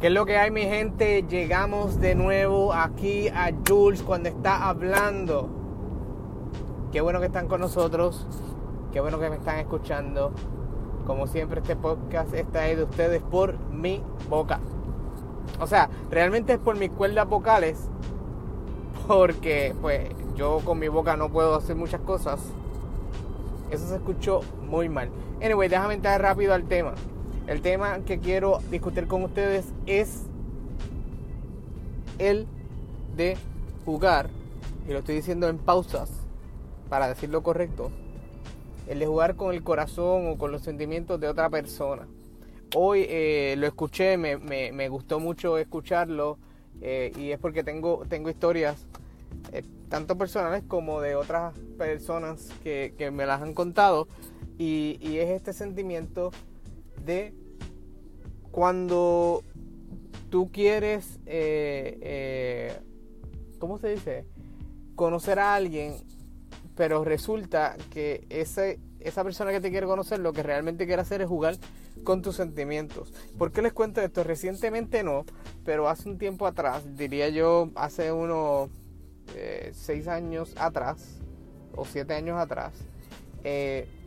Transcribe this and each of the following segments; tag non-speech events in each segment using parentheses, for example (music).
¿Qué es lo que hay, mi gente? Llegamos de nuevo aquí a Jules cuando está hablando. Qué bueno que están con nosotros. Qué bueno que me están escuchando. Como siempre, este podcast está ahí de ustedes por mi boca. O sea, realmente es por mis cuerdas vocales. Porque, pues, yo con mi boca no puedo hacer muchas cosas. Eso se escuchó muy mal. Anyway, déjame entrar rápido al tema. El tema que quiero discutir con ustedes es el de jugar, y lo estoy diciendo en pausas para decirlo correcto, el de jugar con el corazón o con los sentimientos de otra persona. Hoy eh, lo escuché, me, gustó mucho escucharlo eh, y es porque tengo, historias eh, tanto personales como de otras personas que, me las han contado y, y es este sentimiento de cuando tú quieres, eh, eh, ¿cómo se dice? Conocer a alguien, pero resulta que ese, esa persona que te quiere conocer lo que realmente quiere hacer es jugar con tus sentimientos. ¿Por qué les cuento esto? Recientemente no, pero hace un tiempo atrás, diría yo, hace unos eh, seis años atrás, o siete años atrás,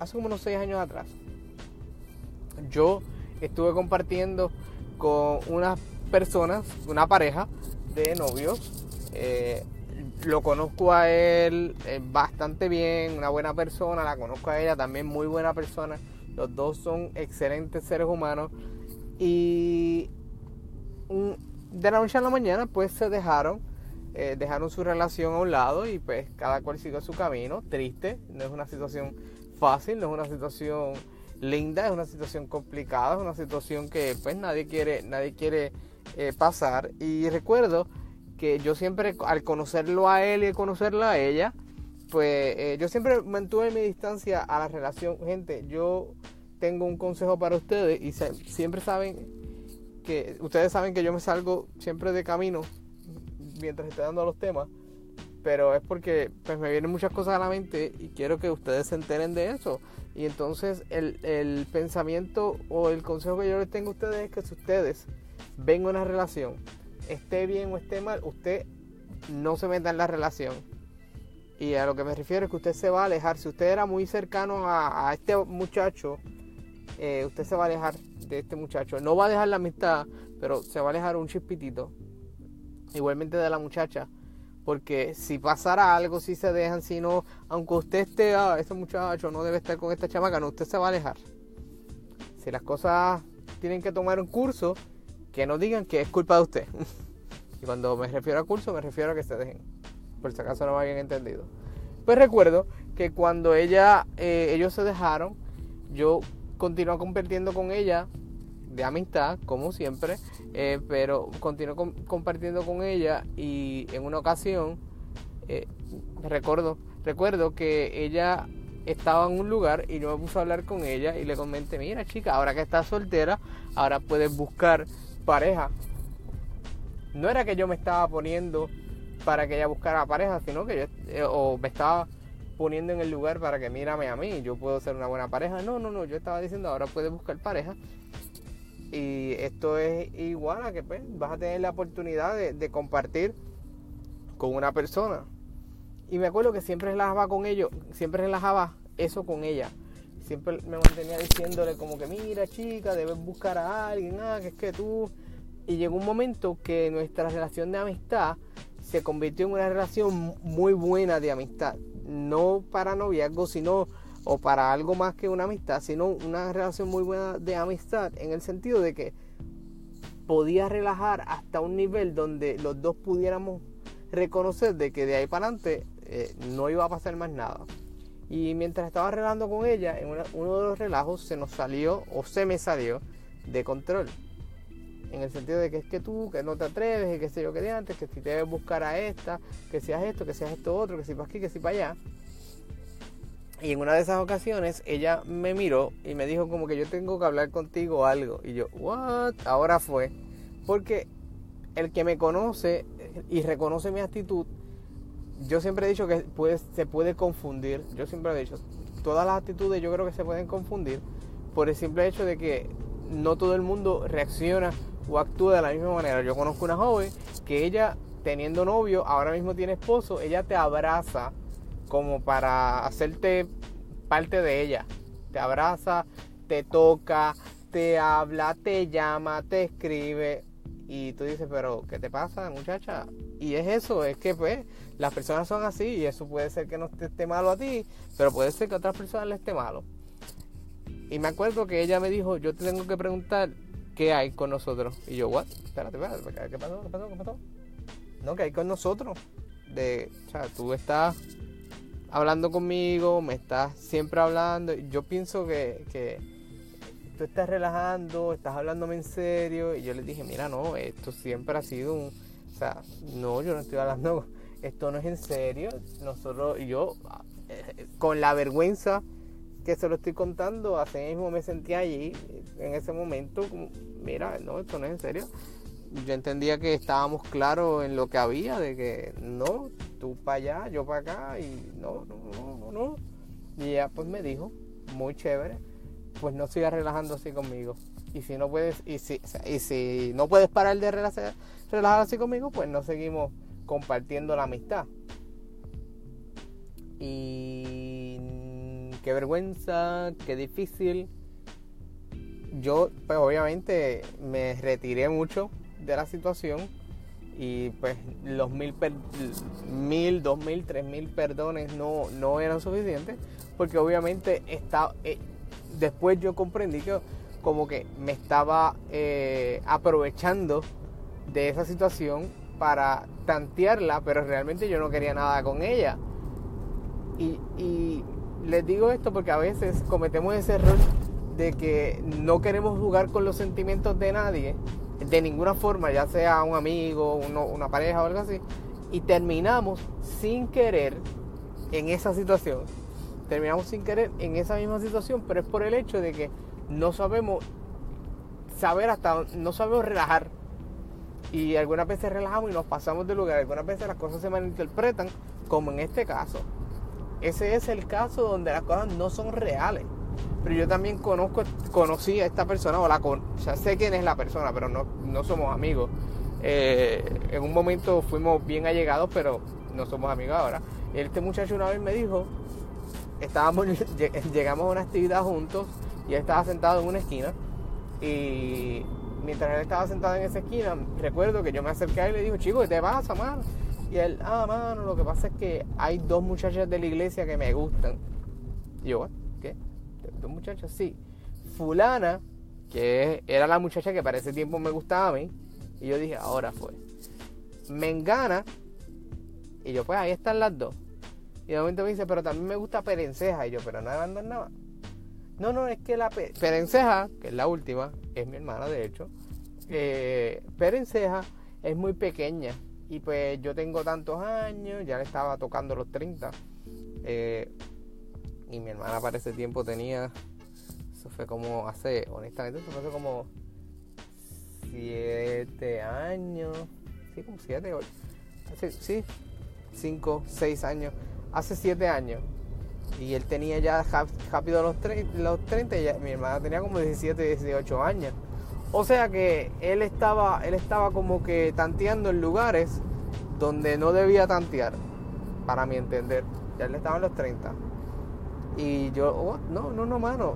hace como unos seis años atrás, yo estuve compartiendo con unas personas, una pareja de novios. Eh, lo conozco a él eh, bastante bien, una buena persona, la conozco a ella también muy buena persona. Los dos son excelentes seres humanos. Y de la noche a la mañana pues se dejaron, eh, dejaron su relación a un lado y pues cada cual siguió su camino. Triste, no es una situación fácil, no es una situación linda, es una situación complicada, es una situación que pues nadie quiere, nadie quiere eh, pasar. Y recuerdo que yo siempre, al conocerlo a él y conocerla a ella, pues eh, yo siempre mantuve mi distancia a la relación. Gente, yo tengo un consejo para ustedes y siempre saben que, ustedes saben que yo me salgo siempre de camino mientras estoy dando los temas pero es porque pues me vienen muchas cosas a la mente y quiero que ustedes se enteren de eso. Y entonces el, pensamiento o el consejo que yo les tengo a ustedes es que si ustedes ven una relación, esté bien o esté mal, usted no se meta en la relación. Y a lo que me refiero es que usted se va a alejar. Si usted era muy cercano a, este muchacho, eh, usted se va a alejar de este muchacho. No va a dejar la amistad, pero se va a alejar un chispitito. Igualmente de la muchacha porque si pasara algo, si se dejan, si no, aunque usted esté, ah, este muchacho no debe estar con esta chamaca, no, usted se va a alejar. Si las cosas tienen que tomar un curso, que no digan que es culpa de usted. (laughs) y cuando me refiero a curso, me refiero a que se dejen. Por si acaso no me habían entendido. Pues recuerdo que cuando ella, eh, ellos se dejaron, yo continué compartiendo con ella de amistad, como siempre, eh, pero continué compartiendo con ella y en una ocasión eh, recuerdo, recuerdo que ella estaba en un lugar y yo me puse a hablar con ella y le comenté, mira chica, ahora que estás soltera, ahora puedes buscar pareja. No era que yo me estaba poniendo para que ella buscara pareja, sino que yo eh, o me estaba poniendo en el lugar para que mírame a mí, yo puedo ser una buena pareja. No, no, no, yo estaba diciendo ahora puedes buscar pareja y esto es igual a que pues, vas a tener la oportunidad de, compartir con una persona. Y me acuerdo que siempre relajaba con ellos, siempre relajaba eso con ella. Siempre me mantenía diciéndole como que mira chica, debes buscar a alguien, ah, que es que tú... Y llegó un momento que nuestra relación de amistad se convirtió en una relación muy buena de amistad. No para noviazgo, sino o para algo más que una amistad, sino una relación muy buena de amistad en el sentido de que podía relajar hasta un nivel donde los dos pudiéramos reconocer de que de ahí para adelante eh, no iba a pasar más nada. Y mientras estaba relajando con ella, en uno de los relajos se nos salió o se me salió de control. En el sentido de que es que tú, que no te atreves, que sé yo que de antes, que si te debes buscar a esta, que seas esto, que seas esto otro, que si para aquí, que si para allá. Y en una de esas ocasiones ella me miró y me dijo como que yo tengo que hablar contigo algo. Y yo, what? Ahora fue. Porque el que me conoce y reconoce mi actitud, yo siempre he dicho que se puede confundir. Yo siempre he dicho, todas las actitudes yo creo que se pueden confundir por el simple hecho de que no todo el mundo reacciona o actúe de la misma manera. Yo conozco una joven que ella, teniendo novio, ahora mismo tiene esposo, ella te abraza como para hacerte parte de ella. Te abraza, te toca, te habla, te llama, te escribe. Y tú dices, pero ¿qué te pasa, muchacha? Y es eso, es que pues las personas son así y eso puede ser que no te esté malo a ti, pero puede ser que a otras personas le esté malo. Y me acuerdo que ella me dijo, yo te tengo que preguntar qué hay con nosotros. Y yo, what? Espérate, espérate, ¿qué pasó? ¿Qué pasó? ¿Qué pasó? No, que hay con nosotros. De, o sea, tú estás hablando conmigo, me estás siempre hablando. Yo pienso que, que tú estás relajando, estás hablándome en serio. Y yo le dije, mira, no, esto siempre ha sido un... O sea, no, yo no estoy hablando, esto no es en serio. Nosotros, yo, eh, con la vergüenza que se lo estoy contando, así mismo me sentí allí, en ese momento, mira, no, esto no es en serio. Yo entendía que estábamos claros en lo que había, de que no, tú para allá, yo para acá, y no, no, no, no, Y ella pues me dijo, muy chévere, pues no sigas relajando así conmigo. Y si no puedes, y si, y si no puedes parar de relajar, relajar así conmigo, pues no seguimos compartiendo la amistad. Y qué vergüenza, qué difícil. Yo, pues obviamente me retiré mucho de la situación y pues los mil, mil dos mil, tres mil perdones no, no eran suficientes porque obviamente está, eh, después yo comprendí que como que me estaba eh, aprovechando de esa situación para tantearla, pero realmente yo no quería nada con ella. Y, y les digo esto porque a veces cometemos ese error de que no queremos jugar con los sentimientos de nadie, de ninguna forma, ya sea un amigo, una pareja o algo así, y terminamos sin querer en esa situación. Terminamos sin querer en esa misma situación, pero es por el hecho de que no sabemos saber hasta no sabemos relajar. Y algunas veces relajamos y nos pasamos de lugar. Algunas veces las cosas se malinterpretan, como en este caso. Ese es el caso donde las cosas no son reales. Pero yo también conozco, conocí a esta persona, o la con, sé quién es la persona, pero no, no somos amigos. Eh, en un momento fuimos bien allegados, pero no somos amigos ahora. Este muchacho una vez me dijo, estábamos, (laughs) llegamos a una actividad juntos y él estaba sentado en una esquina y mientras él estaba sentado en esa esquina, recuerdo que yo me acerqué a él y le dijo, chico, ¿qué te pasa, mano? Y él, ah, mano, lo que pasa es que hay dos muchachas de la iglesia que me gustan. Y yo, ¿qué? ¿Dos muchachas? Sí. Fulana, que era la muchacha que para ese tiempo me gustaba a mí. Y yo dije, ahora fue. Mengana. Y yo, pues ahí están las dos. Y de momento me dice, pero también me gusta Perenceja. Y yo, pero no andan nada. No, no, es que la Perenceja, que es la última, es mi hermana de hecho. Eh, Perenceja es muy pequeña y pues yo tengo tantos años, ya le estaba tocando los 30. Eh, y mi hermana para ese tiempo tenía, eso fue como hace, honestamente, eso fue hace como 7 años. Sí, como 7, sí, 5, 6 años. Hace 7 años. Y él tenía ya rápido los 30, los 30 y mi hermana tenía como 17, 18 años. O sea que él estaba, él estaba como que tanteando en lugares donde no debía tantear, para mi entender. Ya él estaba en los 30. Y yo, oh, no, no, no, mano.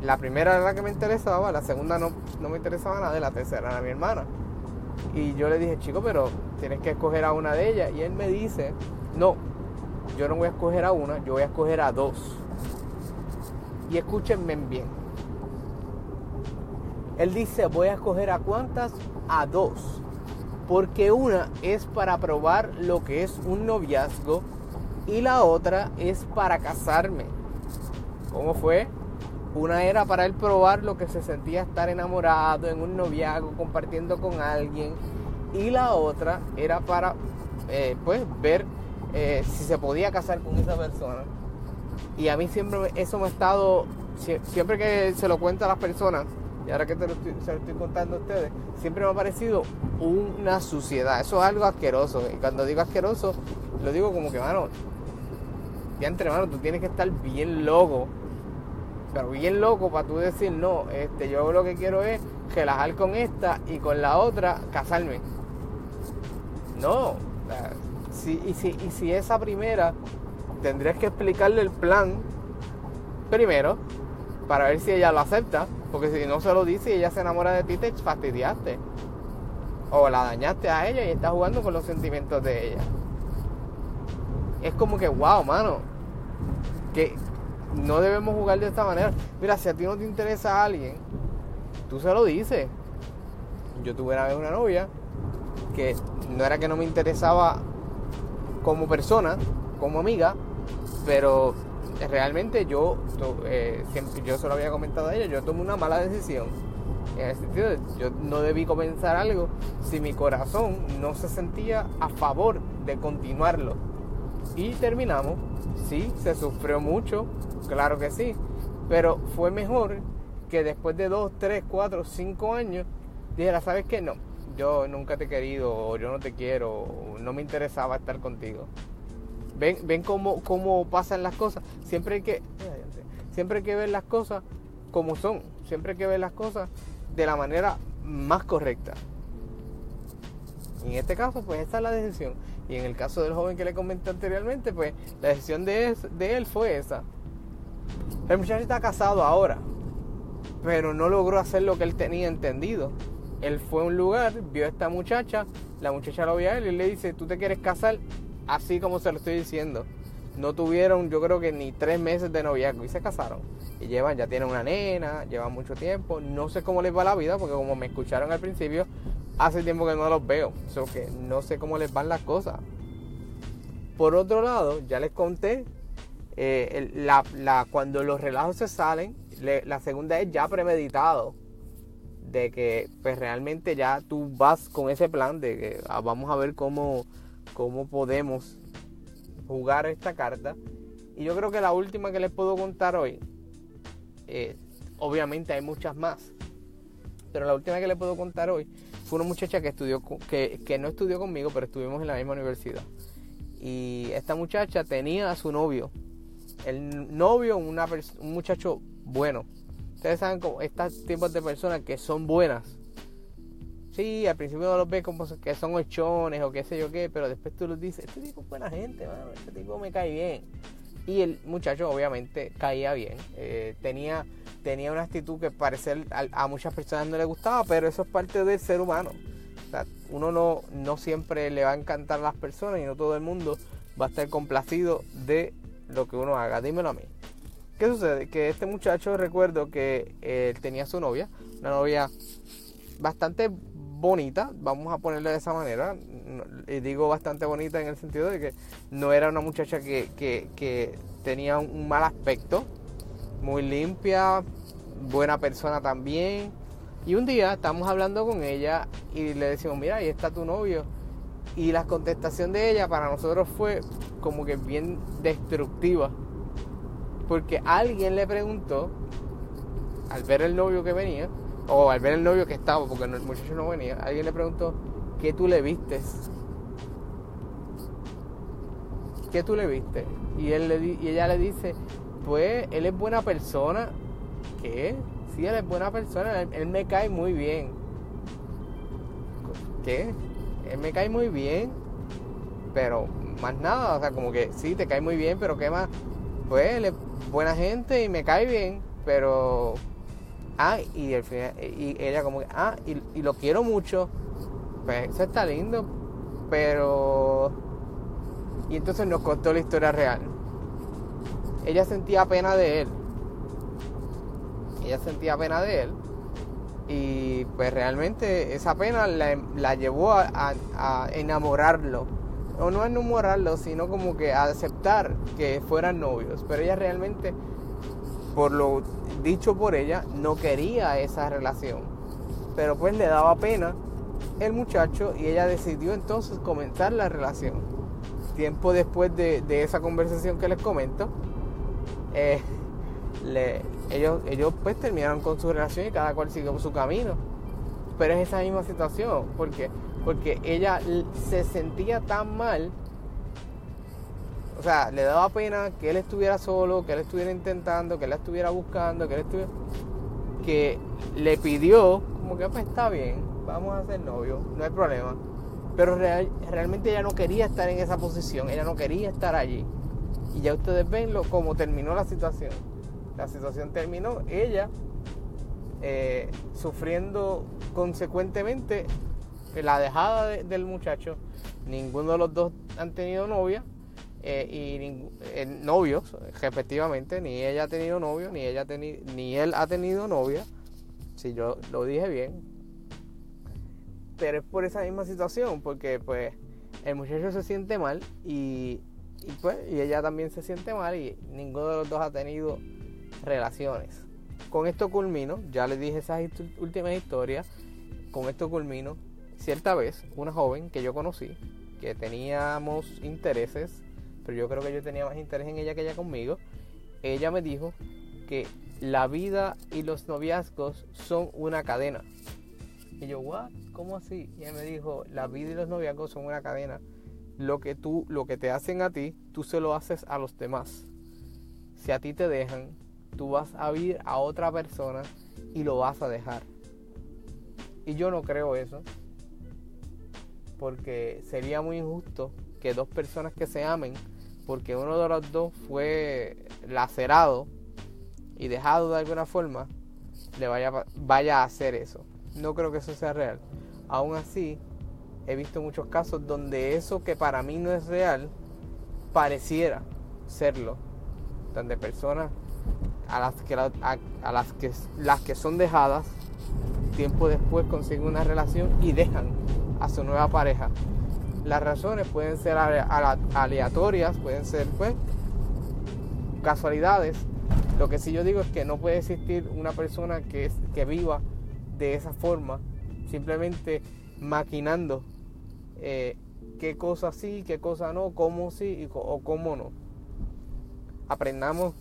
La primera era la que me interesaba, la segunda no, no me interesaba nada, la tercera era mi hermana. Y yo le dije, chico, pero tienes que escoger a una de ellas. Y él me dice, no, yo no voy a escoger a una, yo voy a escoger a dos. Y escúchenme bien él dice, voy a escoger a cuántas? A dos. Porque una es para probar lo que es un noviazgo y la otra es para casarme. ¿Cómo fue? Una era para él probar lo que se sentía estar enamorado en un noviazgo, compartiendo con alguien. Y la otra era para, eh, pues, ver eh, si se podía casar con esa persona. Y a mí siempre eso me ha estado, siempre que se lo cuento a las personas, y ahora que te se lo estoy contando a ustedes, siempre me ha parecido una suciedad. Eso es algo asqueroso. Y cuando digo asqueroso, lo digo como que, mano, ya entre manos, tú tienes que estar bien loco pero bien loco para tú decir, no, este, yo lo que quiero es relajar con esta y con la otra casarme. No, si, y, si, y si esa primera tendrías que explicarle el plan primero para ver si ella lo acepta, porque si no se lo dice y ella se enamora de ti, te fastidiaste. O la dañaste a ella y estás jugando con los sentimientos de ella. Es como que, wow, mano. Que no debemos jugar de esta manera. Mira, si a ti no te interesa a alguien, tú se lo dices. Yo tuve una vez una novia que no era que no me interesaba como persona, como amiga, pero realmente yo, eh, yo se lo había comentado a ella, yo tomé una mala decisión. En el sentido de yo no debí comenzar algo si mi corazón no se sentía a favor de continuarlo. Y terminamos, sí, se sufrió mucho, claro que sí, pero fue mejor que después de dos, tres, cuatro, cinco años dijera, ¿sabes qué? No, yo nunca te he querido, o yo no te quiero, no me interesaba estar contigo. Ven, ven cómo, cómo pasan las cosas. Siempre hay que, siempre hay que ver las cosas como son. Siempre hay que ver las cosas de la manera más correcta. en este caso, pues esta es la decisión. Y en el caso del joven que le comenté anteriormente, pues la decisión de, de él fue esa. El muchacho está casado ahora, pero no logró hacer lo que él tenía entendido. Él fue a un lugar, vio a esta muchacha, la muchacha lo vio a él y le dice, ¿tú te quieres casar? así como se lo estoy diciendo. No tuvieron, yo creo que ni tres meses de noviazgo y se casaron. Y llevan, ya tienen una nena, llevan mucho tiempo. No sé cómo les va la vida, porque como me escucharon al principio, hace tiempo que no los veo. O que no sé cómo les van las cosas. Por otro lado, ya les conté, eh, cuando los relajos se salen, la segunda es ya premeditado. De que pues realmente ya tú vas con ese plan de que ah, vamos a ver cómo cómo podemos jugar esta carta. Y yo creo que la última que les puedo contar hoy, eh, obviamente hay muchas más, pero la última que les puedo contar hoy fue una muchacha que estudió, que, que no estudió conmigo, pero estuvimos en la misma universidad. Y esta muchacha tenía a su novio. El novio, un muchacho bueno. Ustedes saben como estos tipos de personas que son buenas Sí, al principio no los ves como que son ochones o qué sé yo qué, pero después tú los dices, este tipo es buena gente, este tipo me cae bien. Y el muchacho obviamente caía bien, eh, tenía, tenía una actitud que parecer a, muchas personas no le gustaba, pero eso es parte del ser humano. uno no, no siempre le va a encantar a las personas y no todo el mundo va a estar complacido de lo que uno haga. Dímelo a mí. ¿Qué sucede? Que este muchacho recuerdo que él eh, tenía su novia, una novia bastante bonita, vamos a ponerle de esa manera. Y digo bastante bonita en el sentido de que no era una muchacha que, tenía un mal aspecto, muy limpia, buena persona también. Y un día estamos hablando con ella y le decimos, mira, ahí está tu novio. Y la contestación de ella para nosotros fue como que bien destructiva. Porque alguien le preguntó, al ver el novio que venía, o al ver el novio que estaba, porque el muchacho no venía, alguien le preguntó, ¿qué tú le vistes? ¿Qué tú le viste? Y, él le y ella le dice, pues él es buena persona. ¿Qué? Sí, él es buena persona, él, me cae muy bien. ¿Qué? Él me cae muy bien, pero más nada, o sea, como que sí, te cae muy bien, pero ¿qué más? Pues él es buena gente y me cae bien, pero ah, y, y ella como ah, y, lo quiero mucho, pues eso está lindo, pero... Y entonces nos contó la historia real. Ella sentía pena de él. Ella sentía pena de él. Y pues realmente esa pena la, llevó a, a, enamorarlo. O no enamorarlo, sino como que a aceptar que fueran novios. Pero ella realmente, por lo dicho por ella, no quería esa relación. Pero pues le daba pena el muchacho y ella decidió entonces comenzar la relación. Tiempo después de, esa conversación que les comento, eh, ellos, ellos pues terminaron con su relación y cada cual siguió su camino. Pero es esa misma situación, porque, porque ella se sentía tan mal O sea, le daba pena que él estuviera solo, que él estuviera intentando, que él la estuviera buscando, que él estuviera... Que le pidió, como que pues está bien, vamos a ser novios, no hay problema. Pero realmente ella no quería estar en esa posición, ella no quería estar allí. Y ya ustedes ven lo, cómo terminó la situación. La situación terminó, ella eh, sufriendo consecuentemente la dejada del muchacho. Ninguno de los dos han tenido novia eh, y eh, novios, respectivamente. Ni ella ha tenido novio, ni, ella ni él ha tenido novia. Si yo lo dije bien. Pero es por esa misma situación, porque pues el muchacho se siente mal y, y pues y ella también se siente mal y ninguno de los dos ha tenido relaciones. Con esto culmino, ya les dije esas últimas historias, con esto culmino. Cierta vez, una joven que yo conocí, que teníamos intereses, pero yo creo que yo tenía más interés en ella que ella conmigo, ella me dijo que la vida y los noviazgos son una cadena. Y yo, ¿what? ¿Cómo así? Y ella me dijo, la vida y los noviazgos son una cadena. Lo que tú, lo que te hacen a ti, tú se lo haces a los demás. Si a ti te dejan, tú vas a ir a otra persona y lo vas a dejar. Y yo no creo eso. Porque sería muy injusto que dos personas que se amen, porque uno de los dos fue lacerado y dejado de alguna forma, le vaya, vaya a hacer eso. No creo que eso sea real. Aún así, he visto muchos casos donde eso que para mí no es real, pareciera serlo. Donde personas a las que, a, las, que las que son dejadas tiempo después consiguen una relación y dejan a su nueva pareja. Las razones pueden ser aleatorias, pueden ser pues casualidades. Lo que sí yo digo es que no puede existir una persona que, que viva de esa forma, simplemente maquinando eh, qué cosa sí, qué cosa no, cómo sí o cómo no. Aprendamos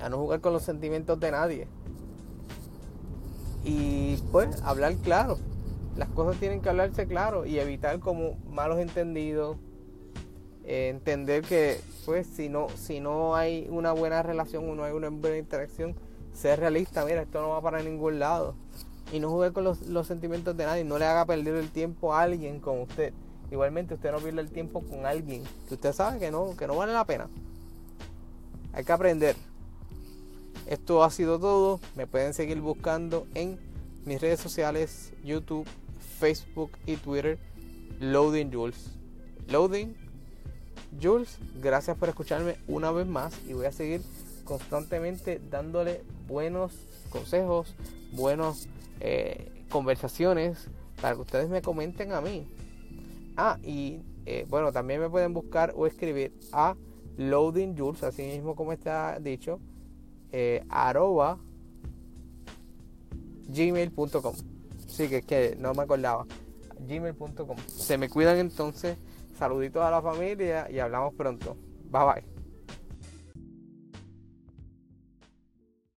a no jugar con los sentimientos de nadie. Y pues hablar claro. Las cosas tienen que hablarse claro y evitar como malos entendidos. Eh, entender que pues si no, si no hay una buena relación o no hay una buena interacción, ser realista, mira, esto no va para ningún lado. Y no juegue con los, los sentimientos de nadie, no le haga perder el tiempo a alguien como usted. Igualmente usted no pierde el tiempo con alguien que usted sabe que no, que no vale la pena. Hay que aprender. Esto ha sido todo. Me pueden seguir buscando en mis redes sociales, YouTube, Facebook y Twitter, Loading Jules. Loading Jules, gracias por escucharme una vez más y voy a seguir constantemente dándole buenos consejos, buenas eh, conversaciones para que ustedes me comenten a mí. Ah, y eh, bueno, también me pueden buscar o escribir a Loading Jules, así mismo como está dicho, eh, arroba gmail.com. Sí, que es que no me acordaba. gmail.com. Se me cuidan entonces. Saluditos a la familia y hablamos pronto. Bye bye.